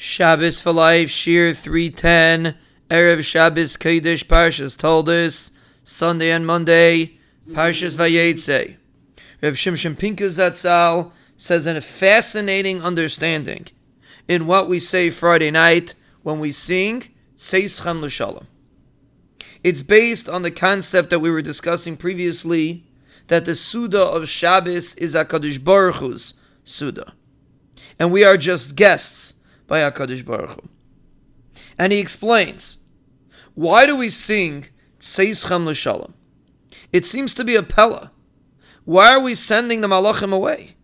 Shabbos for Life, Shiur 310, Erev Shabbos Kodesh Parshas Toldos, Sunday and Monday, Parshas Vayetze. Rav Shimshon Pincus Zatzal says in a fascinating understanding in what we say Friday night when we sing Tzeischem L'Shalom. It's based on the concept that we were discussing previously that the Suda of Shabbos is HaKadosh Baruch Hu's Suda. And we are just guests by HaKadosh Baruch Hu. And he explains, why do we sing Tzeischem L'Shalom? It seems to be a Pella. Why are we sending the Malachim away?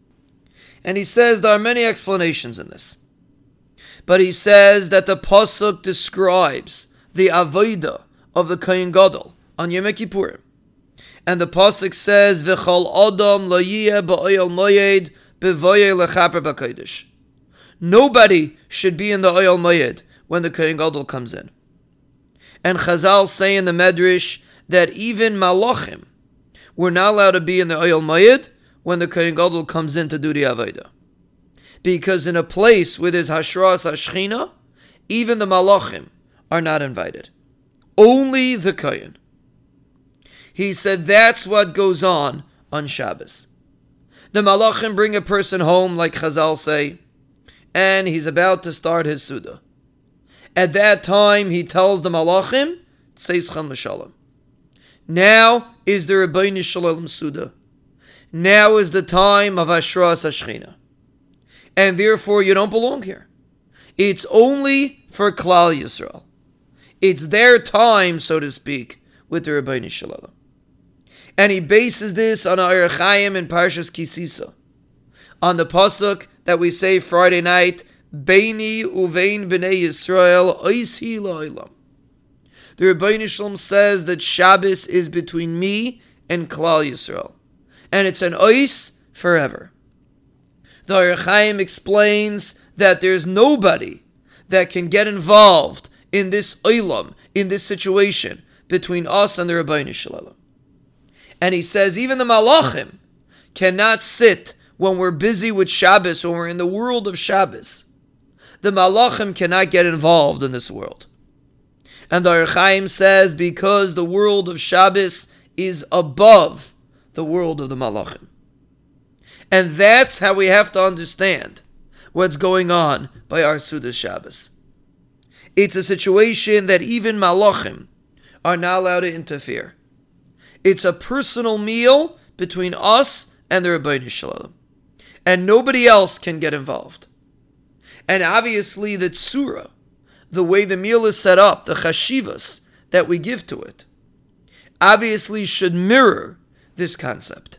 And he says there are many explanations in this. But he says that the Pasuk describes the Avodah of the Kohen Gadol on Yom Kippurim. And the Pasuk says, V'chol Adam lo yiyeh ba'oyel moyed lechaper b'kodesh. Nobody should be in the oil mayed when the Kohen Gadol comes in. And Chazal say in the Medrash that even Malachim were not allowed to be in the oil mayed when the Kohen Gadol comes in to do the Avodah. Because in a place where there's Hashras Hashchina, even the Malachim are not invited. Only the Kohen. He said that's what goes on on Shabbos. The Malachim bring a person home, like Chazal say, and he's about to start his Suda. At that time, he tells the Malachim, Tzeischem Shalom. Now is the Ribono Shel Olam Suda. Now is the time of Hashras Hashchina. And therefore, you don't belong here. It's only for Klal Yisrael. It's their time, so to speak, with the Ribono Shel Olam. And he bases this on Ohr HaChaim in Parshas Kisisa. On the Pasuk that we say Friday night, Beini uvein b'nei Yisrael oisi lo'ilam. The Ribono Shel Olam says that Shabbos is between me and Klal Yisrael, and it's an ois forever. The Chaim explains that there's nobody that can get involved in this oilam, in this situation between us and the Ribono Shel Olam. And he says even the Malachim cannot sit when we're busy with Shabbos, when we're in the world of Shabbos. The Malachim cannot get involved in this world. And the Ohr HaChaim says because the world of Shabbos is above the world of the Malachim. And that's how we have to understand what's going on by our Suda Shabbos. It's a situation that even Malachim are not allowed to interfere. It's a personal meal between us and the Ribono Shel Olam and nobody else can get involved. And obviously, the tsura, the way the meal is set up, the chashivas that we give to it, obviously should mirror this concept.